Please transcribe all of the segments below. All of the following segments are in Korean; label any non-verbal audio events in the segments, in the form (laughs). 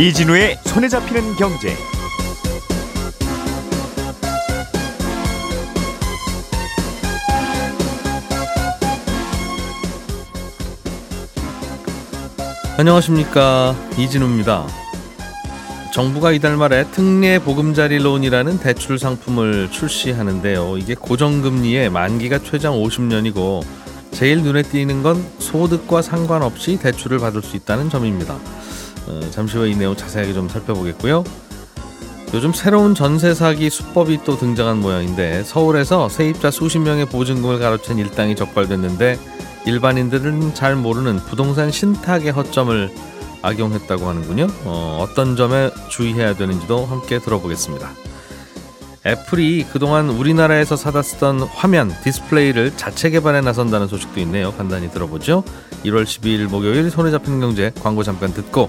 이진우의 손에 잡히는 경제. 안녕하십니까 이진우입니다. 정부가 이달 말에 특례 보금자리 론이라는 대출 상품을 출시하는데요. 이게 고정금리에 만기가 최장 50년이고 제일 눈에 띄는 건 소득과 상관없이 대출을 받을 수 있다는 점입니다. 어, 잠시 후에 이 내용 자세하게 좀 살펴보겠고요. 요즘 새로운 전세 사기 수법이 또 등장한 모양인데 서울에서 세입자 수십 명의 보증금을 가로챈 일당이 적발됐는데 일반인들은 잘 모르는 부동산 신탁의 허점을 악용했다고 하는군요. 어, 어떤 점에 주의해야 되는지도 함께 들어보겠습니다. 애플이 그동안 우리나라에서 사다 쓰던 화면 디스플레이를 자체 개발에 나선다는 소식도 있네요. 간단히 들어보죠. 1월 12일 목요일 손에 잡히는 경제 광고 잠깐 듣고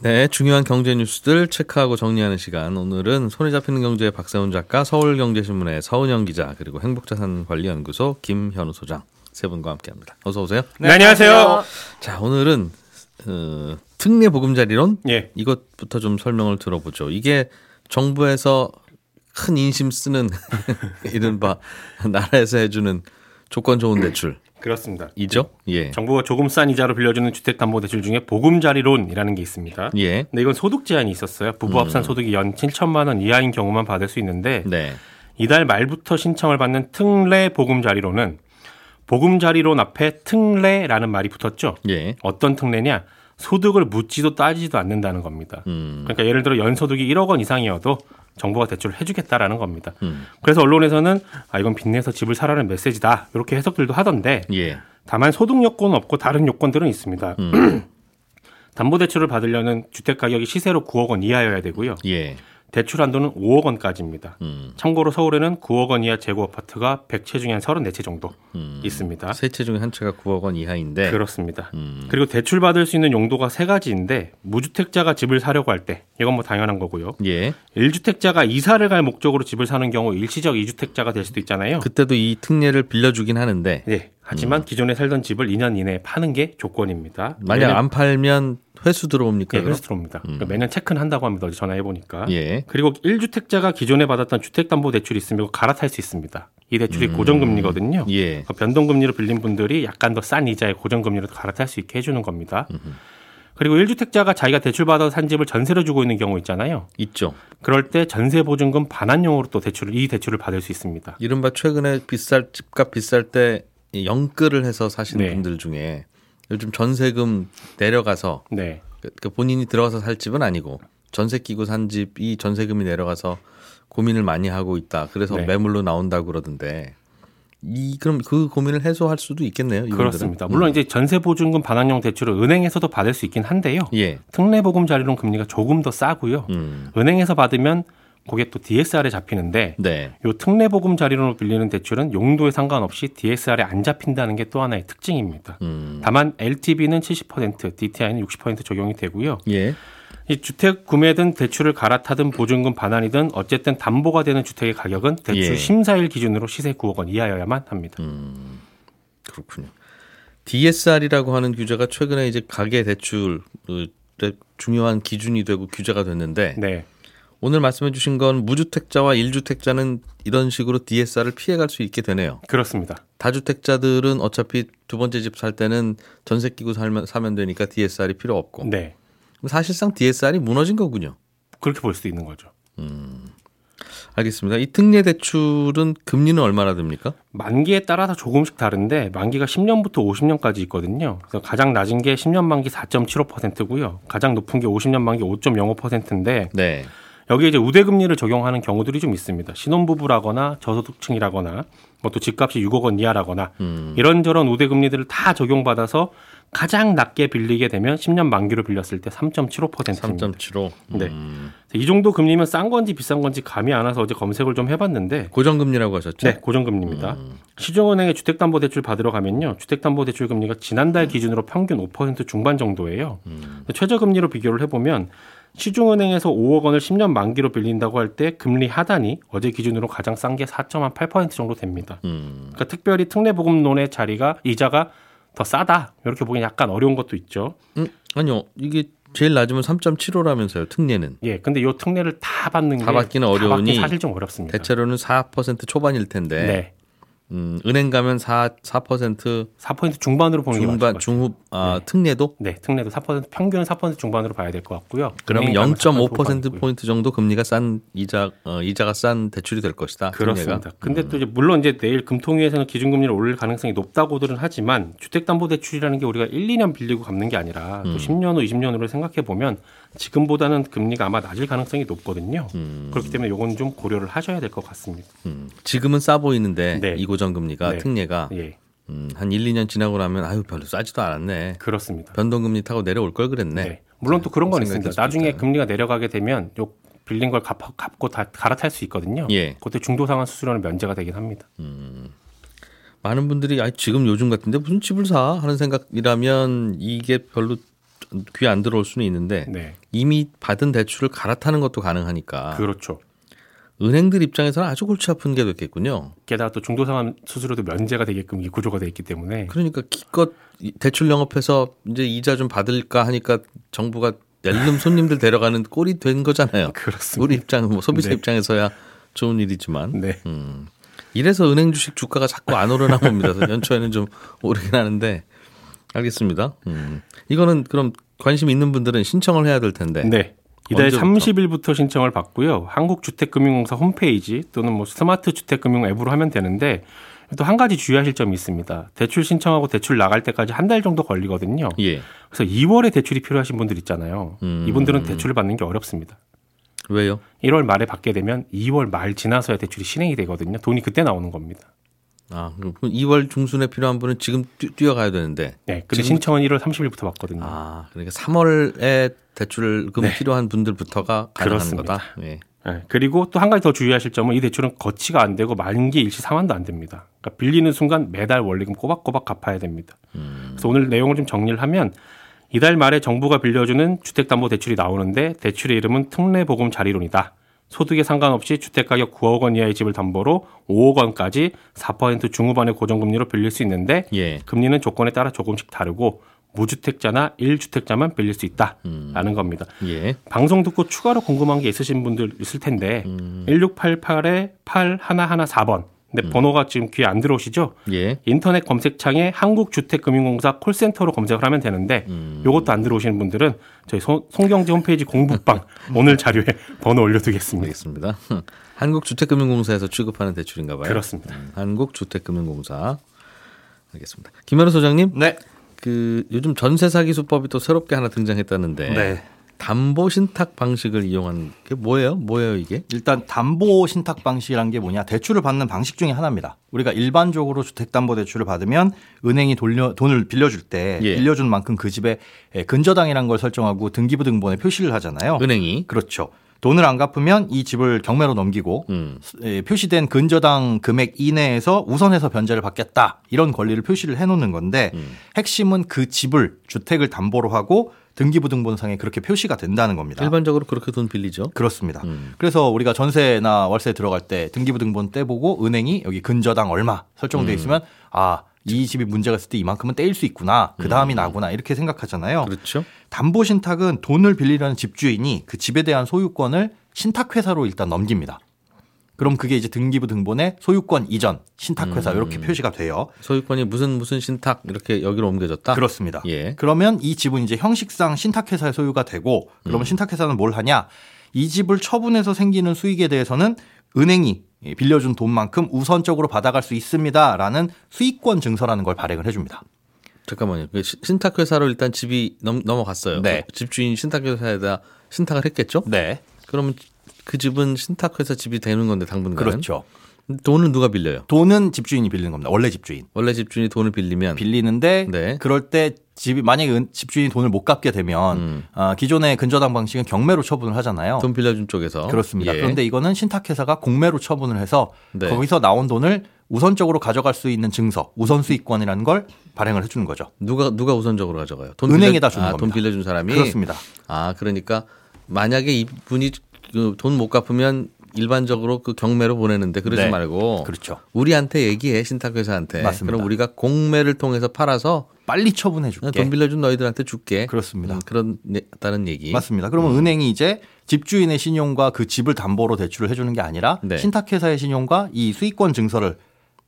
네, 중요한 경제 뉴스들 체크하고 정리하는 시간. 오늘은 손에 잡히는 경제의 박세훈 작가, 서울경제신문의 서은영 기자, 그리고 행복자산관리연구소 김현우 소장 세 분과 함께합니다. 어서 오세요. 네, 안녕하세요. 자, 오늘은 어, 특례 보금자리론 예. 이것부터 좀 설명을 들어보죠. 이게 정부에서 큰 인심 쓰는 (laughs) 이른바 나라에서 해주는 조건 좋은 대출. 그렇습니다. 이죠? 예. 정부가 조금 싼 이자로 빌려주는 주택담보대출 중에 보금자리론이라는 게 있습니다. 예. 근데 이건 소득 제한이 있었어요. 부부 합산 소득이 연 7천만 원 이하인 경우만 받을 수 있는데 네. 이달 말부터 신청을 받는 특례 보금자리론은 보금자리론 앞에 특례라는 말이 붙었죠. 예. 어떤 특례냐? 소득을 묻지도 따지지도 않는다는 겁니다. 음. 그러니까 예를 들어 연소득이 1억 원 이상이어도 정부가 대출을 해주겠다라는 겁니다. 음. 그래서 언론에서는 아 이건 빚내서 집을 사라는 메시지다 이렇게 해석들도 하던데 예. 다만 소득 요건은 없고 다른 요건들은 있습니다. 음. (clears throat) 담보대출을 받으려는 주택 가격이 시세로 9억 원 이하여야 되고요. 예. 대출 한도는 5억 원까지입니다. 음. 참고로 서울에는 9억 원 이하 재고 아파트가 100채 중에 한 34채 정도 음. 있습니다. 세채 중에 한 채가 9억 원 이하인데. 그렇습니다. 음. 그리고 대출 받을 수 있는 용도가 세 가지인데 무주택자가 집을 사려고 할 때 이건 뭐 당연한 거고요. 예. 1주택자가 이사를 갈 목적으로 집을 사는 경우 일시적 2주택자가 될 수도 있잖아요. 그때도 이 특례를 빌려주긴 하는데 네. 하지만 기존에 살던 집을 2년 이내에 파는 게 조건입니다. 만약 안 팔면 회수 들어옵니까? 예? 회수 들어옵니다. 그러니까 매년 체크는 한다고 합니다. 어제 전화해 보니까. 예. 그리고 1주택자가 기존에 받았던 주택담보대출이 있으면 갈아탈 수 있습니다. 이 대출이 고정금리거든요. 예. 그러니까 변동금리로 빌린 분들이 약간 더 싼 이자에 고정금리로 갈아탈 수 있게 해주는 겁니다. 그리고 1주택자가 자기가 대출받아서 산 집을 전세로 주고 있는 경우 있잖아요. 있죠. 그럴 때 전세 보증금 반환용으로 또 대출을 이 대출을 받을 수 있습니다. 이른바 최근에 비쌀 집값 비쌀 때 영끌을 해서 사시는 네. 분들 중에 요즘 전세금 내려가서 네. 그- 그 본인이 들어가서 살 집은 아니고 전세 끼고 산 집이 전세금이 내려가서 고민을 많이 하고 있다. 그래서 네. 매물로 나온다고 그러던데 이 그럼 그 고민을 해소할 수도 있겠네요. 이분들은. 그렇습니다. 물론 이제 전세 보증금 반환용 대출을 은행에서도 받을 수 있긴 한데요. 예. 특례 보금 자리론 금리가 조금 더 싸고요. 음. 은행에서 받으면 그게 또 DSR에 잡히는데 네. 요 특례 보금 자리론으로 빌리는 대출은 용도에 상관없이 DSR에 안 잡힌다는 게 또 하나의 특징입니다. 음. 다만 LTV는 70%, DTI는 60% 적용이 되고요. 예. 이 주택 구매든 대출을 갈아타든 보증금 반환이든 어쨌든 담보가 되는 주택의 가격은 대출 예. 심사일 기준으로 시세 9억 원 이하여야만 합니다. 그렇군요. DSR이라고 하는 규제가 최근에 이제 가계 대출 중요한 기준이 되고 규제가 됐는데 네. 오늘 말씀해 주신 건 무주택자와 1주택자는 이런 식으로 DSR을 피해갈 수 있게 되네요. 그렇습니다. 다주택자들은 어차피 두 번째 집 살 때는 전세 끼고 살면 사면 되니까 DSR이 필요 없고 네. 사실상 DSR이 무너진 거군요. 그렇게 볼 수도 있는 거죠. 알겠습니다. 이 특례 대출은 금리는 얼마나 됩니까? 만기에 따라서 조금씩 다른데 만기가 10년부터 50년까지 있거든요. 그래서 가장 낮은 게 10년 만기 4.75%고요. 가장 높은 게 50년 만기 5.05%인데 네. 여기에 이제 우대금리를 적용하는 경우들이 좀 있습니다. 신혼부부라거나 저소득층이라거나 뭐 또 집값이 6억 원 이하라거나 음. 이런저런 우대금리들을 다 적용받아서 가장 낮게 빌리게 되면 10년 만기로 빌렸을 때 3.75%입니다. 3.75. 네. 음. 이 정도 금리면 싼 건지 비싼 건지 감이 안 와서 어제 검색을 좀 해봤는데 고정금리라고 하셨죠? 네, 고정금리입니다. 음. 시중은행에 주택담보대출 받으러 가면요, 주택담보대출 금리가 지난달 기준으로 평균 5% 중반 정도예요. 음. 최저금리로 비교를 해보면 시중은행에서 5억 원을 10년 만기로 빌린다고 할 때 금리 하단이 어제 기준으로 가장 싼 게 4.8% 정도 됩니다. 음. 그러니까 특별히 특례보금론의 자리가 이자가 더 싸다 이렇게 보기 약간 어려운 것도 있죠. 음, 아니요. 이게 제일 낮으면 3.75라면서요. 특례는. 예, 근데 요 특례를 다 받는 다 게 받기는 다 어려우니 사실 좀 어렵습니다. 대체로는 4% 초반일 텐데. 네, 음, 은행 가면 4 4% 4% 중반으로 보는 게 맞을 것 중반 같아요. 중후 아, 네. 특례도 네, 특례도 4% 평균은 4% 중반으로 봐야 될 것 같고요. 그럼 4% 0.5% 후반이고요. 포인트 정도 금리가 싼 이자 어, 이자가 싼 대출이 될 것이다. 그렇습니다. 특례가. 근데 또 이제 물론 이제 내일 금통위에서는 기준금리를 올릴 가능성이 높다고들은 하지만 주택담보대출이라는 게 우리가 1, 2년 빌리고 갚는 게 아니라 또 10년 후, 20년으로 생각해 보면 지금보다는 금리가 아마 낮을 가능성이 높거든요. 음. 그렇기 때문에 요건 좀 고려를 하셔야 될 것 같습니다. 음, 지금은 싸 보이는데 네. 이 고정 금리가 네. 특례가 예, 음, 한 1, 2년 지나고 나면 아유 별로 싸지도 않았네. 그렇습니다. 변동금리 타고 내려올 걸 그랬네. 네. 물론 또 그런 건 있습니다. 나중에 있다. 금리가 내려가게 되면 요 빌린 걸 갚, 갚고 다 갈아탈 수 있거든요. 예. 그때 중도상환 수수료는 면제가 되긴 합니다. 많은 분들이 아 지금 요즘 같은데 무슨 집을 사 하는 생각이라면 이게 별로 귀에 안 들어올 수는 있는데 네. 이미 받은 대출을 갈아타는 것도 가능하니까 그렇죠. 은행들 입장에서는 아주 골치 아픈 게 됐겠군요. 게다가 또 중도상환 수수료도 면제가 되게끔 이 구조가 돼 있기 때문에 그러니까 기껏 이 대출 영업해서 이제 이자 좀 받을까 하니까 정부가 낼름 손님들 데려가는 꼴이 된 거잖아요. 그렇습니다. 우리 입장, 뭐 소비자 네. 입장에서야 좋은 일이지만. 네. 음. 이래서 은행 주식 주가가 자꾸 안 오르나 봅니다. 연초에는 좀 오르긴 하는데 알겠습니다. 음. 이거는 그럼 관심 있는 분들은 신청을 해야 될 텐데. 네. 이달 언제부터? 30일부터 신청을 받고요. 한국주택금융공사 홈페이지 또는 뭐 스마트 주택금융 앱으로 하면 되는데 또 한 가지 주의하실 점이 있습니다. 대출 신청하고 대출 나갈 때까지 한 달 정도 걸리거든요. 예. 그래서 2월에 대출이 필요하신 분들 있잖아요. 음. 이분들은 대출을 받는 게 어렵습니다. 왜요? 1월 말에 받게 되면 2월 말 지나서야 대출이 실행이 되거든요. 돈이 그때 나오는 겁니다. 아, 그럼 2월 중순에 필요한 분은 지금 뛰, 뛰어가야 되는데. 네. 근데 지금- 신청은 1월 30일부터 받거든요. 아, 그러니까 3월에 대출금 네. 필요한 분들부터가 가능한. 거다. 예. 네, 그리고 또 한 가지 더 주의하실 점은 이 대출은 거치가 안 되고 만기 일시 상환도 안 됩니다. 그러니까 빌리는 순간 매달 원리금 꼬박꼬박 갚아야 됩니다. 그래서 오늘 내용을 좀 정리를 하면 이달 말에 정부가 빌려주는 주택담보대출이 나오는데 대출의 이름은 특례보금 자리론이다. 소득에 상관없이 주택가격 9억 원 이하의 집을 담보로 5억 원까지 4% 중후반의 고정금리로 빌릴 수 있는데 예. 금리는 조건에 따라 조금씩 다르고 무주택자나 1주택자만 빌릴 수 있다라는 겁니다. 예. 방송 듣고 추가로 궁금한 게 있으신 분들 있을 텐데 1688에 8114번. 근데 번호가 지금 귀에 안 들어오시죠? 예. 인터넷 검색창에 한국주택금융공사 콜센터로 검색을 하면 되는데 요것도 안 들어오시는 분들은 저희 송, 송경제 홈페이지 공부방 (laughs) 오늘 자료에 번호 올려두겠습니다. 알겠습니다. (laughs) 한국주택금융공사에서 취급하는 대출인가 봐요. 그렇습니다. 음, 한국주택금융공사. 알겠습니다. 김현우 소장님, 네. 그 요즘 전세 사기 수법이 또 새롭게 하나 등장했다는데 네. 담보 신탁 방식을 이용한 게 뭐예요? 뭐예요 이게? 일단 담보 신탁 방식이란 게 뭐냐? 대출을 받는 방식 중에 하나입니다. 우리가 일반적으로 주택담보대출을 받으면 은행이 돌려 돈을 빌려줄 때 예. 빌려준 만큼 그 집에 근저당이란 걸 설정하고 등기부 등본에 표시를 하잖아요. 은행이 그렇죠. 돈을 안 갚으면 이 집을 경매로 넘기고 음. 예, 표시된 근저당 금액 이내에서 우선해서 변제를 받겠다 이런 권리를 표시를 해놓는 건데 음. 핵심은 그 집을 주택을 담보로 하고 등기부 등본상에 그렇게 표시가 된다는 겁니다. 일반적으로 그렇게 돈 빌리죠. 그렇습니다. 음. 그래서 우리가 전세나 월세 들어갈 때 등기부 등본 떼보고 은행이 여기 근저당 얼마 설정돼 음. 있으면 아 이 집이 문제가 있을 때 이만큼은 떼일 수 있구나 그 다음이 나구나 이렇게 생각하잖아요. 그렇죠. 담보 신탁은 돈을 빌리려는 집주인이 그 집에 대한 소유권을 신탁회사로 일단 넘깁니다. 그럼 그게 이제 등기부 등본에 소유권 이전 신탁회사 음. 이렇게 표시가 돼요. 소유권이 무슨 무슨 신탁 이렇게 여기로 옮겨졌다. 그렇습니다. 예. 그러면 이 집은 이제 형식상 신탁회사의 소유가 되고 그러면 음. 신탁회사는 뭘 하냐? 이 집을 처분해서 생기는 수익에 대해서는 은행이 빌려준 돈만큼 우선적으로 받아갈 수 있습니다라는 수익권 증서라는 걸 발행을 해줍니다. 잠깐만요. 그 시- 신탁회사로 일단 집이 넘, 넘어갔어요. 네. 그 집주인 신탁회사에다 신탁을 했겠죠. 네, 그러면 그 집은 신탁회사 집이 되는 건데 당분간 그렇죠. 돈은 누가 빌려요? 돈은 집주인이 빌리는 겁니다. 원래 집주인. 원래 집주인이 돈을 빌리면 빌리는데 네. 그럴 때 집이 만약에 은- 집주인이 돈을 못 갚게 되면 음. 아, 기존의 근저당 방식은 경매로 처분을 하잖아요. 돈 빌려준 쪽에서 그렇습니다. 예. 그런데 이거는 신탁회사가 공매로 처분을 해서 네. 거기서 나온 돈을 우선적으로 가져갈 수 있는 증서, 우선 수익권이라는 걸 발행을 해주는 거죠. 누가 누가 우선적으로 가져가요? 돈 은행에다 빌려- 주는 아, 겁니다. 돈 빌려준 사람이 그렇습니다. 아 그러니까 만약에 이분이 돈 못 갚으면 일반적으로 그 경매로 보내는데 그러지 네. 말고 그렇죠. 우리한테 얘기해 신탁회사한테 맞습니다. 그럼 우리가 공매를 통해서 팔아서 빨리 처분해 돈 줄게. 빌려준 너희들한테 줄게 그렇습니다. 음, 그런 다는 얘기 맞습니다. 그러면 은행이 이제 집주인의 신용과 그 집을 담보로 대출을 해주는 게 아니라 네. 신탁회사의 신용과 이 수익권 증서를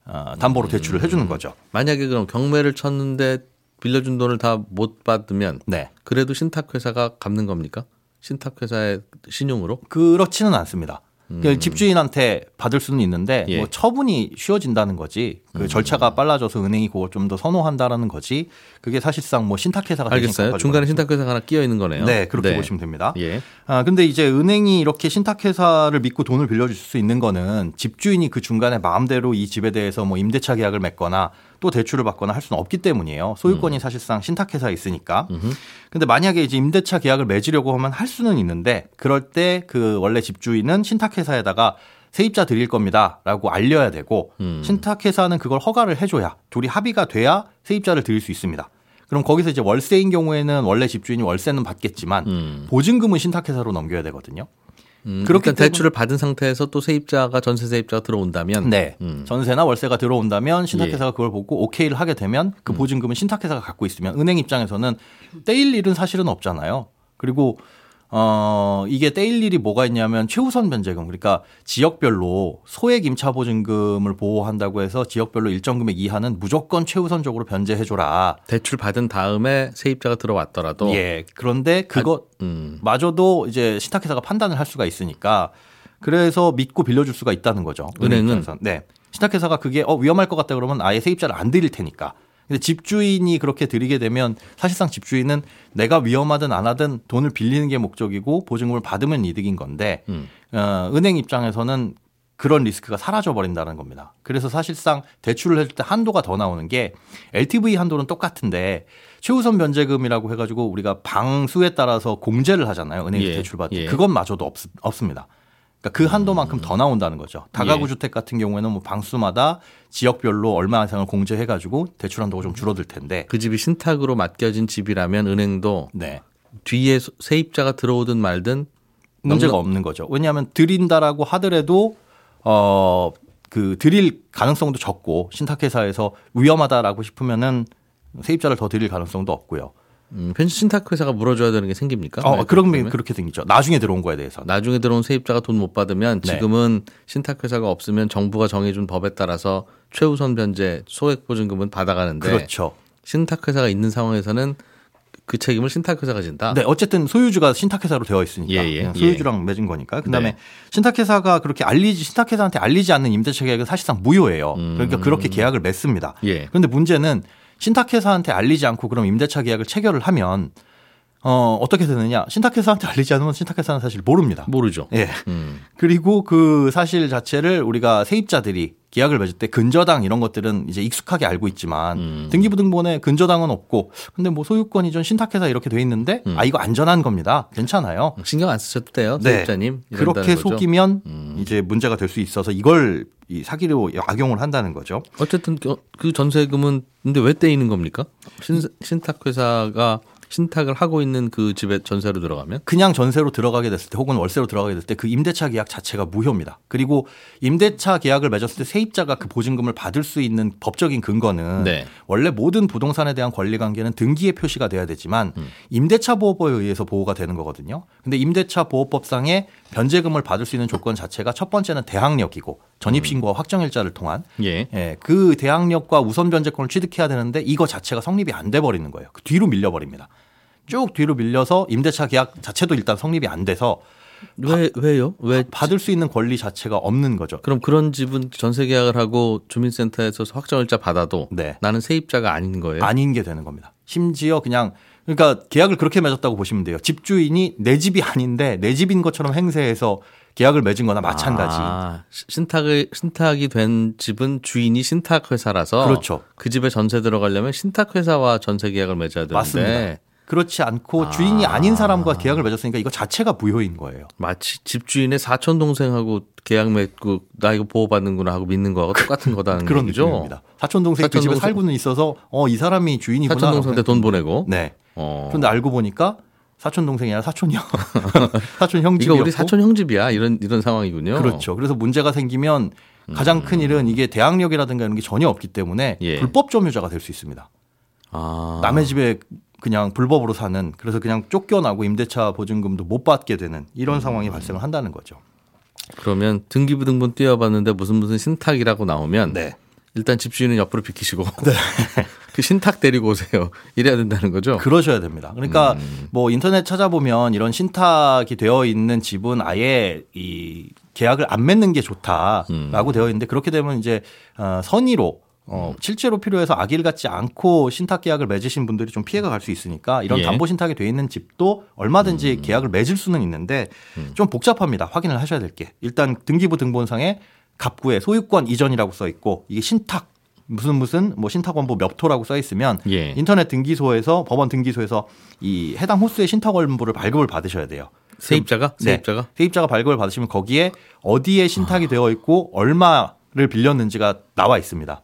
어, 담보로 대출을 해주는 거죠. 만약에 그럼 경매를 쳤는데 빌려준 돈을 다 못 받으면 네. 그래도 신탁회사가 갚는 겁니까? 신탁회사의 신용으로? 그렇지는 않습니다. 그 집주인한테 받을 수는 있는데 음. 예. 뭐 처분이 쉬워진다는 거지 그 절차가 빨라져서 은행이 그걸 좀 더 선호한다라는 거지 그게 사실상 뭐 신탁회사가 알겠어요. 중간에. 신탁회사가 하나 끼어 있는 거네요. 네 그렇게 보시면 됩니다. 예. 아 근데 이제 은행이 이렇게 신탁회사를 믿고 돈을 빌려줄 수 있는 거는 집주인이 그 중간에 마음대로 이 집에 대해서 뭐 임대차 계약을 맺거나 또 대출을 받거나 할 수는 없기 때문이에요. 소유권이 음. 사실상 신탁회사에 있으니까. 근데 만약에 이제 임대차 계약을 맺으려고 하면 할 수는 있는데 그럴 때 그 원래 집주인은 신탁회사에다가 세입자 드릴 겁니다라고 알려야 되고 음. 신탁회사는 그걸 허가를 해줘야 둘이 합의가 돼야 세입자를 드릴 수 있습니다. 그럼 거기서 이제 월세인 경우에는 원래 집주인이 월세는 받겠지만 음. 보증금은 신탁회사로 넘겨야 되거든요. 음, 때문에- 대출을 받은 상태에서 또 세입자가 전세 세입자가 들어온다면 네. 음. 전세나 월세가 들어온다면 신탁회사가 예. 그걸 보고 오케이를 하게 되면 음. 그 보증금은 신탁회사가 갖고 있으면 은행 입장에서는 떼일 일은 사실은 없잖아요. 그리고 어 이게 떼일 일이 뭐가 있냐면 최우선 변제금 그러니까 지역별로 소액 임차 보증금을 보호한다고 해서 지역별로 일정 금액 이하는 무조건 최우선적으로 변제해 줘라. 대출 받은 다음에 세입자가 들어왔더라도 예. 그런데 그거 음. 마저도 이제 신탁회사가 판단을 할 수가 있으니까 그래서 믿고 빌려줄 수가 있다는 거죠. 은행은? 네. 신탁회사가 그게 어 위험할 것 같다 그러면 아예 세입자를 안 드릴 테니까. 근데 집주인이 그렇게 드리게 되면 사실상 집주인은 내가 위험하든 안 하든 돈을 빌리는 게 목적이고 보증금을 받으면 이득인 건데 음. 어, 은행 입장에서는 그런 리스크가 사라져 버린다는 겁니다. 그래서 사실상 대출을 해줄 때 한도가 더 나오는 게 LTV 한도는 똑같은데 최우선 변제금이라고 해가지고 우리가 방수에 따라서 공제를 하잖아요. 은행에서 예, 대출 받을 때 예. 그것마저도 없, 없습니다. 그러니까 그 한도만큼 더 나온다는 거죠. 다가구 예. 주택 같은 경우에는 뭐 방수마다 지역별로 얼마 이상을 공제해 가지고 대출 한도가 좀 줄어들 텐데. 그 집이 신탁으로 맡겨진 집이라면 은행도 네. 뒤에 소- 세입자가 들어오든 말든 문제가 없는 거죠. 왜냐하면 드린다라고 하더라도 어 그 드릴 가능성도 적고 신탁회사에서 위험하다라고 싶으면은 세입자를 더 드릴 가능성도 없고요. 음, 편시 신탁회사가 물어줘야 되는 게 생깁니까? 어, 만약에 그런 그러면? 그렇게 생기죠. 나중에 들어온 거에 대해서. 나중에 들어온 세입자가 돈 못 받으면 네. 지금은 신탁 회사가 없으면 정부가 정해준 법에 따라서 최우선 변제 소액 보증금은 받아가는데 그렇죠. 신탁 회사가 있는 상황에서는 그 책임을 신탁 회사가 진다. 네, 어쨌든 소유주가 신탁 회사로 되어 있으니까 예, 예, 예. 소유주랑 맺은 거니까. 그다음에 네. 신탁 회사가 그렇게 알리지 신탁 회사한테 알리지 않는 임대차 계약은 사실상 무효예요. 그러니까 그렇게 계약을 맺습니다. 음. 예. 그런데 문제는 신탁회사한테 알리지 않고 그럼 임대차 계약을 체결을 하면 어, 어떻게 되느냐? 신탁회사한테 알리지 않으면 신탁회사는 사실 모릅니다. 모르죠. 예. 음. 그리고 그 사실 자체를 우리가 세입자들이 계약을 맺을 때 근저당 이런 것들은 이제 익숙하게 알고 있지만 음. 등기부등본에 근저당은 없고 근데 뭐 소유권 이전 신탁회사 이렇게 돼 있는데 음. 아 이거 안전한 겁니다. 괜찮아요. 신경 안 쓰셔도 돼요, 네. 세입자님. 그렇게 거죠. 속이면 음. 이제 문제가 될 수 있어서 이걸 이 사기로 악용을 한다는 거죠. 어쨌든 그- 그 전세금은 근데 왜 떼이는 겁니까? 신, 신탁회사가 신탁을 하고 있는 그 집에 전세로 들어가면 그냥 전세로 들어가게 됐을 때 혹은 월세로 들어가게 됐을 때 그 임대차 계약 자체가 무효입니다. 그리고 임대차 계약을 맺었을 때 세입자가 그 보증금을 받을 수 있는 법적인 근거는 네. 원래 모든 부동산에 대한 권리 관계는 등기에 표시가 돼야 되지만 음. 임대차 보호법에 의해서 보호가 되는 거거든요. 근데 임대차 보호법상에 변제금을 받을 수 있는 조건 자체가 첫 번째는 대항력이고 전입 신고와 확정 일자를 통한 예. 예, 그 대항력과 우선 변제권을 취득해야 되는데 이거 자체가 성립이 안 돼 버리는 거예요. 그 뒤로 밀려 버립니다. 쭉 뒤로 밀려서 임대차 계약 자체도 일단 성립이 안 돼서 왜 왜요? 왜 받을 수 있는 권리 자체가 없는 거죠. 그럼 그런 집은 전세 계약을 하고 주민센터에서 확정일자 받아도 네. 나는 세입자가 아닌 거예요. 아닌 게 되는 겁니다. 심지어 그냥 그러니까 계약을 그렇게 맺었다고 보시면 돼요. 집주인이 내 집이 아닌데 내 집인 것처럼 행세해서 계약을 맺은 거나 마찬가지. 아, 시- 신탁의 신탁이 된 집은 주인이 신탁 회사라서 그렇죠. 그 집에 전세 들어가려면 신탁 회사와 전세 계약을 맺어야 되는데 맞습니다. 그렇지 않고 주인이 아닌 사람과 계약을 맺었으니까 이거 자체가 무효인 거예요. 마치 집주인의 사촌 동생하고 계약 맺고 나 이거 보호받는구나 하고 믿는 거하고 똑같은 거다는 그런 얘기죠. 느낌입니다. 사촌 동생이 그 사촌 집에 동생- 살고는 있어서 어 이 사람이 주인이구나. 사촌 동생한테 돈 보내고. 네. 어. 그런데 알고 보니까 사촌 동생이 아니라 (laughs) 사촌 형, 사촌 형 이거. 우리 사촌 형 집이야 이런 이런 상황이군요. 그렇죠. 그래서 문제가 생기면 가장 큰 일은 이게 대항력이라든가 이런 게 전혀 없기 때문에 예. 불법 점유자가 될 수 있습니다. 아. 남의 집에 그냥 불법으로 사는 그래서 그냥 쫓겨나고 임대차 보증금도 못 받게 되는 이런 음. 상황이 발생을 한다는 거죠. 그러면 등기부등본 띄워봤는데 무슨 무슨 신탁이라고 나오면 네. 일단 집주인은 옆으로 비키시고 (laughs) 그 신탁 데리고 오세요. (laughs) 이래야 된다는 거죠. 그러셔야 됩니다. 그러니까 음. 뭐 인터넷 찾아보면 이런 신탁이 되어 있는 집은 아예 이 계약을 안 맺는 게 좋다라고 음. 되어 있는데 그렇게 되면 이제 어, 선의로 어, 실제로 필요해서 악의를 갖지 않고 신탁 계약을 맺으신 분들이 좀 피해가 갈 수 있으니까 이런 예. 음. 담보 신탁이 돼 있는 집도 얼마든지 계약을 맺을 수는 있는데 좀 복잡합니다. 확인을 하셔야 될 게. 일단 등기부 등본상에 갑구에 소유권 이전이라고 써 있고 이게 신탁 무슨 무슨 뭐 신탁원부 몇 호라고 써 있으면 예. 인터넷 등기소에서 법원 등기소에서 이 해당 호수의 신탁원부를 발급을 받으셔야 돼요. 세입자가 네. 세입자가 세입자가 발급을 받으시면 거기에 어디에 신탁이 되어 있고 얼마를 빌렸는지가 나와 있습니다.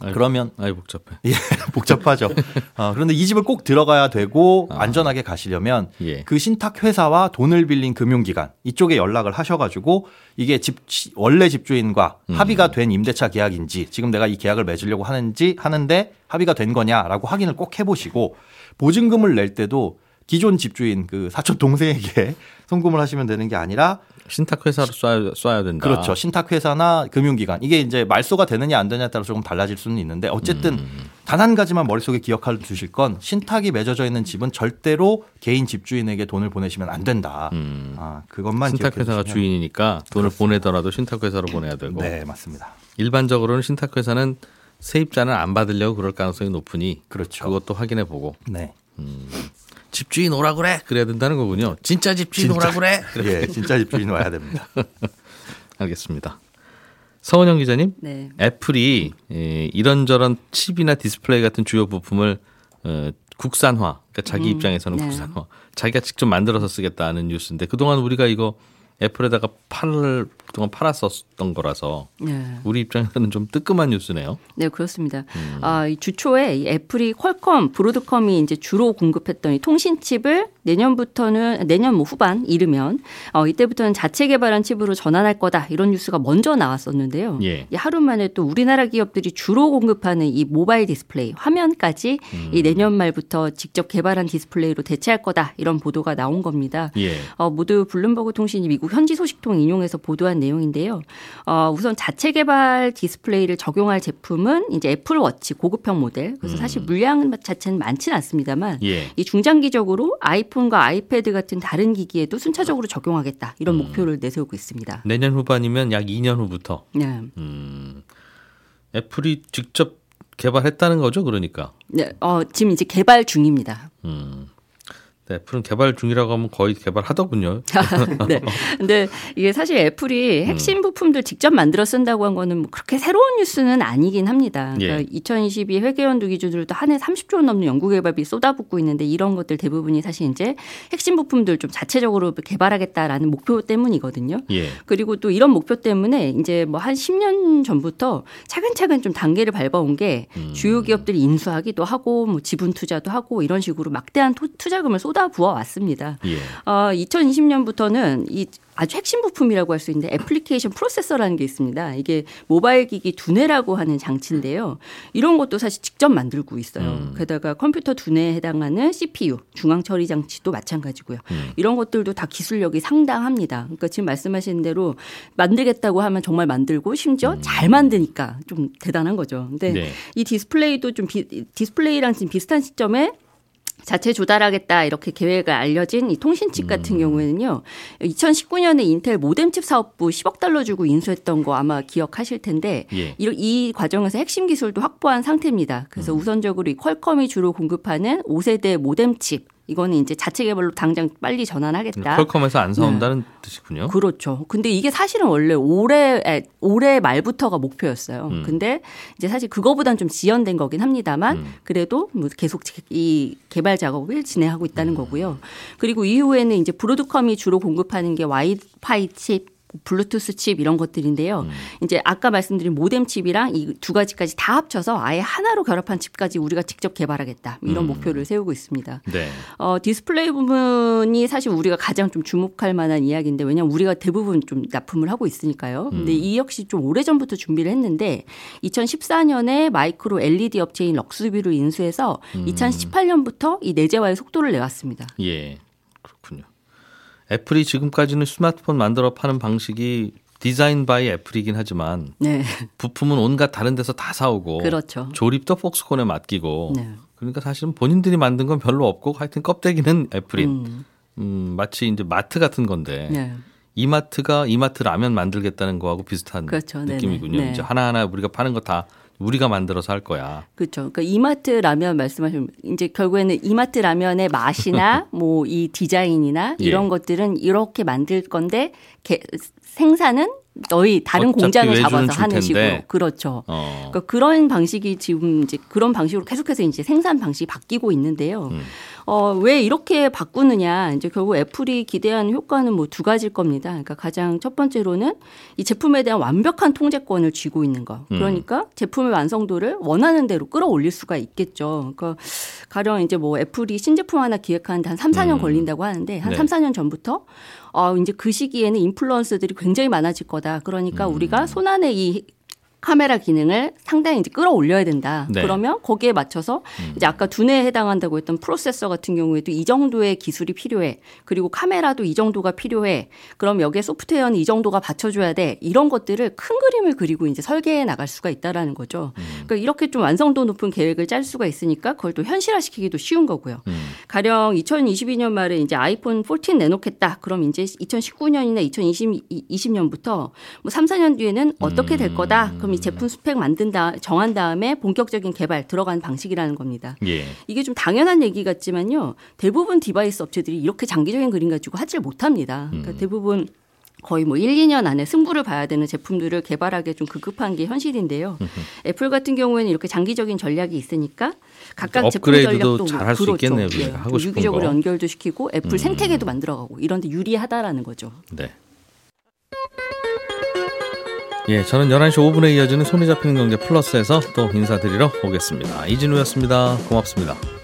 아이고. 그러면 아이 복잡해. 예, (laughs) 복잡하죠. 어, 그런데 이 집을 꼭 들어가야 되고 안전하게 가시려면 아. 예. 그 신탁 회사와 돈을 빌린 금융기관 이쪽에 연락을 하셔가지고 이게 집 원래 집주인과 음. 합의가 된 임대차 계약인지 지금 내가 이 계약을 맺으려고 하는지 하는데 합의가 된 거냐라고 확인을 꼭 해보시고 보증금을 낼 때도 기존 집주인 그 사촌 동생에게 (laughs) 송금을 하시면 되는 게 아니라 신탁 회사로 쏴야, 쏴야 된다. 그렇죠. 신탁 회사나 금융기관. 이게 이제 말소가 되느냐 안 되느냐에 따라 조금 달라질 수는 있는데 어쨌든 음. 단한 가지만 머릿속에 기억할 주실 건 신탁이 맺어져 있는 집은 절대로 개인 집주인에게 돈을 보내시면 안 된다. 음. 아, 그것만 신탁 기억해 회사가. 주인이니까 돈을 보내더라도 신탁 회사로 보내야 되고 네, 맞습니다. 일반적으로는 신탁 회사는 세입자는 안 받으려고 그럴 가능성이 높으니 그렇죠. 그것도 확인해 보고 네. 집주인 오라 그래 그래야 된다는 거군요. 진짜 집주인 오라 그래. (laughs) 예, 진짜 집주인 와야 됩니다. (laughs) 알겠습니다. 서원영 기자님, 네. 애플이 예, 이런저런 칩이나 디스플레이 같은 주요 부품을 어, 국산화, 그러니까 자기 입장에서는 네. 국산화, 자기가 직접 만들어서 쓰겠다는 뉴스인데 그동안 우리가 이거 애플에다가 팔을 그동안 팔았었던 거라서 네. 우리 입장에서는 좀 뜨끔한 뉴스네요. 네, 그렇습니다. 아, 이 주초에 이 애플이 퀄컴, 브로드컴이 이제 주로 공급했던 이 통신칩을 내년부터는 내년 뭐 후반 이르면 어, 이때부터는 자체 개발한 칩으로 전환할 거다 이런 뉴스가 먼저 나왔었는데요. 예. 이 하루 만에 또 우리나라 기업들이 주로 공급하는 이 모바일 디스플레이 화면까지 이 내년 말부터 직접 개발한 디스플레이로 대체할 거다 이런 보도가 나온 겁니다. 예. 어, 모두 블룸버그 통신이 미국 현지 소식통 인용해서 보도한 내용인데요. 어, 우선 자체 개발 디스플레이를 적용할 제품은 이제 애플워치 고급형 모델. 그래서 사실 물량 자체는 많지는 않습니다만 예. 이 중장기적으로 아이 폰과 아이패드 같은 다른 기기에도 순차적으로 적용하겠다 이런 목표를 내세우고 있습니다. 내년 후반이면 약 2년 후부터 네. 음, 애플이 직접 개발했다는 거죠, 그러니까. 네, 어, 지금 이제 개발 중입니다. 음. 네, 애플은 개발 중이라고 하면 거의 개발하더군요. (laughs) 네. 근데 이게 사실 애플이 핵심 부품들 직접 만들어 쓴다고 한 거는 뭐 그렇게 새로운 뉴스는 아니긴 합니다. 그러니까 예. 2022 회계연도 기준으로 도 한 해 30조 원 넘는 연구개발비 쏟아붓고 있는데 이런 것들 대부분이 사실 이제 핵심 부품들 좀 자체적으로 개발하겠다라는 목표 때문이거든요. 예. 그리고 또 이런 목표 때문에 이제 뭐 한 10년 전부터 차근차근 좀 단계를 밟아온 게 주요 기업들이 인수하기도 하고 뭐 지분 투자도 하고 이런 식으로 막대한 토- 투자금을 쏟아 부어 왔습니다. 예. 어, 2020년부터는 이 아주 핵심 부품이라고 할 수 있는데 애플리케이션 프로세서라는 게 있습니다. 이게 모바일 기기 두뇌라고 하는 장치인데요. 이런 것도 사실 직접 만들고 있어요. 게다가 컴퓨터 두뇌에 해당하는 CPU, 중앙 처리 장치도 마찬가지고요. 이런 것들도 다 기술력이 상당합니다. 그러니까 지금 말씀하신 대로 만들겠다고 하면 정말 만들고 심지어 잘 만드니까 좀 대단한 거죠. 근데 네. 이 디스플레이도 좀 비, 디스플레이랑 지금 비슷한 시점에 자체 조달하겠다 이렇게 계획을 알려진 이 통신칩 음. 같은 경우에는요. 2019년에 인텔 모뎀칩 사업부 10억 달러 주고 인수했던 거 아마 기억하실 텐데 예. 이, 이 과정에서 핵심 기술도 확보한 상태입니다. 음. 그래서 우선적으로 이 퀄컴이 주로 공급하는 5세대 모뎀칩 이거는 이제 자체 개발로 당장 빨리 전환하겠다. 퀄컴에서 안 사온다는 뜻이군요. 그렇죠. 근데 이게 사실은 원래 올해 에, 올해 말부터가 목표였어요. 음. 근데 이제 사실 그거보단 좀 지연된 거긴 합니다만 음. 그래도 뭐 계속 이 개발 작업을 진행하고 음. 있다는 거고요. 그리고 이후에는 이제 브로드컴이 주로 공급하는 게 와이파이 칩 블루투스 칩 이런 것들인데요. 음. 이제 아까 말씀드린 모뎀 칩이랑 이 두 가지까지 다 합쳐서 아예 하나로 결합한 칩까지 우리가 직접 개발하겠다. 이런 음. 목표를 세우고 있습니다. 네. 어, 디스플레이 부분이 사실 우리가 가장 좀 주목할 만한 이야기인데 왜냐하면 우리가 대부분 좀 납품을 하고 있으니까요. 근데 음. 이 역시 좀 오래 전부터 준비를 했는데 2014년에 마이크로 LED 업체인 럭스뷰를 인수해서 음. 2018년부터 이 내재화의 속도를 내왔습니다. 예. 애플이 지금까지는 스마트폰 만들어 파는 방식이 design by Apple이긴 하지만 네. 부품은 온갖 다른 데서 다 사오고 그렇죠. 조립도 폭스콘에 맡기고 네. 그러니까 사실은 본인들이 만든 건 별로 없고 하여튼 껍데기는 애플인 음, 음, 마치 이제 마트 같은 건데 네. 이마트가 이마트 라면 만들겠다는 거하고 비슷한 그렇죠. 느낌이군요. 네. 이제 하나하나 우리가 파는 거 다 우리가 만들어서 할 거야. 그렇죠. 그러니까 이마트 라면 말씀하시면 이제 결국에는 이마트 라면의 맛이나 (laughs) 뭐 이 디자인이나 예. 이런 것들은 이렇게 만들 건데 개, 생산은 너희 다른 공장을 잡아서 줄 하는 텐데. 식으로 그렇죠. 어. 그러니까 그런 방식이 지금 이제 그런 방식으로 계속해서 이제 생산 방식이 바뀌고 있는데요. 음. 어, 왜 이렇게 바꾸느냐. 이제 결국 애플이 기대하는 효과는 뭐 두 가지일 겁니다. 그러니까 가장 첫 번째로는 이 제품에 대한 완벽한 통제권을 쥐고 있는 거. 음. 그러니까 제품의 완성도를 원하는 대로 끌어올릴 수가 있겠죠. 그러니까 가령 이제 뭐 애플이 신제품 하나 기획하는데 한 3, 4년 음. 걸린다고 하는데 한 네. 3, 4년 전부터 어, 이제 그 시기에는 인플루언서들이 굉장히 많아질 거다. 그러니까 음. 우리가 손안에 이 카메라 기능을 상당히 이제 끌어올려야 된다. 네. 그러면 거기에 맞춰서 음. 이제 아까 두뇌에 해당한다고 했던 프로세서 같은 경우에도 이 정도의 기술이 필요해. 그리고 카메라도 이 정도가 필요해. 그럼 여기에 소프트웨어는 이 정도가 받쳐줘야 돼. 이런 것들을 큰 그림을 그리고 이제 설계해 나갈 수가 있다라는 거죠. 음. 그러니까 이렇게 좀 완성도 높은 계획을 짤 수가 있으니까 그걸 또 현실화시키기도 쉬운 거고요. 음. 가령 2022년 말에 이제 아이폰 14 내놓겠다. 그럼 이제 2019년이나 2020년부터 뭐 3, 4년 뒤에는 어떻게 될 거다. 그럼 이 제품 스펙 만든다, 정한 다음에 본격적인 개발 들어간 방식이라는 겁니다. 예. 이게 좀 당연한 얘기 같지만요. 대부분 디바이스 업체들이 이렇게 장기적인 그림 가지고 하질 못합니다. 그러니까 대부분 거의 뭐 1, 2년 안에 승부를 봐야 되는 제품들을 개발하기 좀 급급한 게 현실인데요. (laughs) 애플 같은 경우에는 이렇게 장기적인 전략이 있으니까 각각 제품 업그레이드도 전략도 잘할 수 그렇죠. 있겠네요, 예. 우리가 하고 싶은 유기적으로 거. 연결도 시키고 애플 음. 생태계도 만들어가고 이런데 유리하다라는 거죠. 네. 예, 저는 11시 5분에 이어지는 손에 잡히는 경제 플러스에서 또 인사드리러 오겠습니다. 이진우였습니다. 고맙습니다.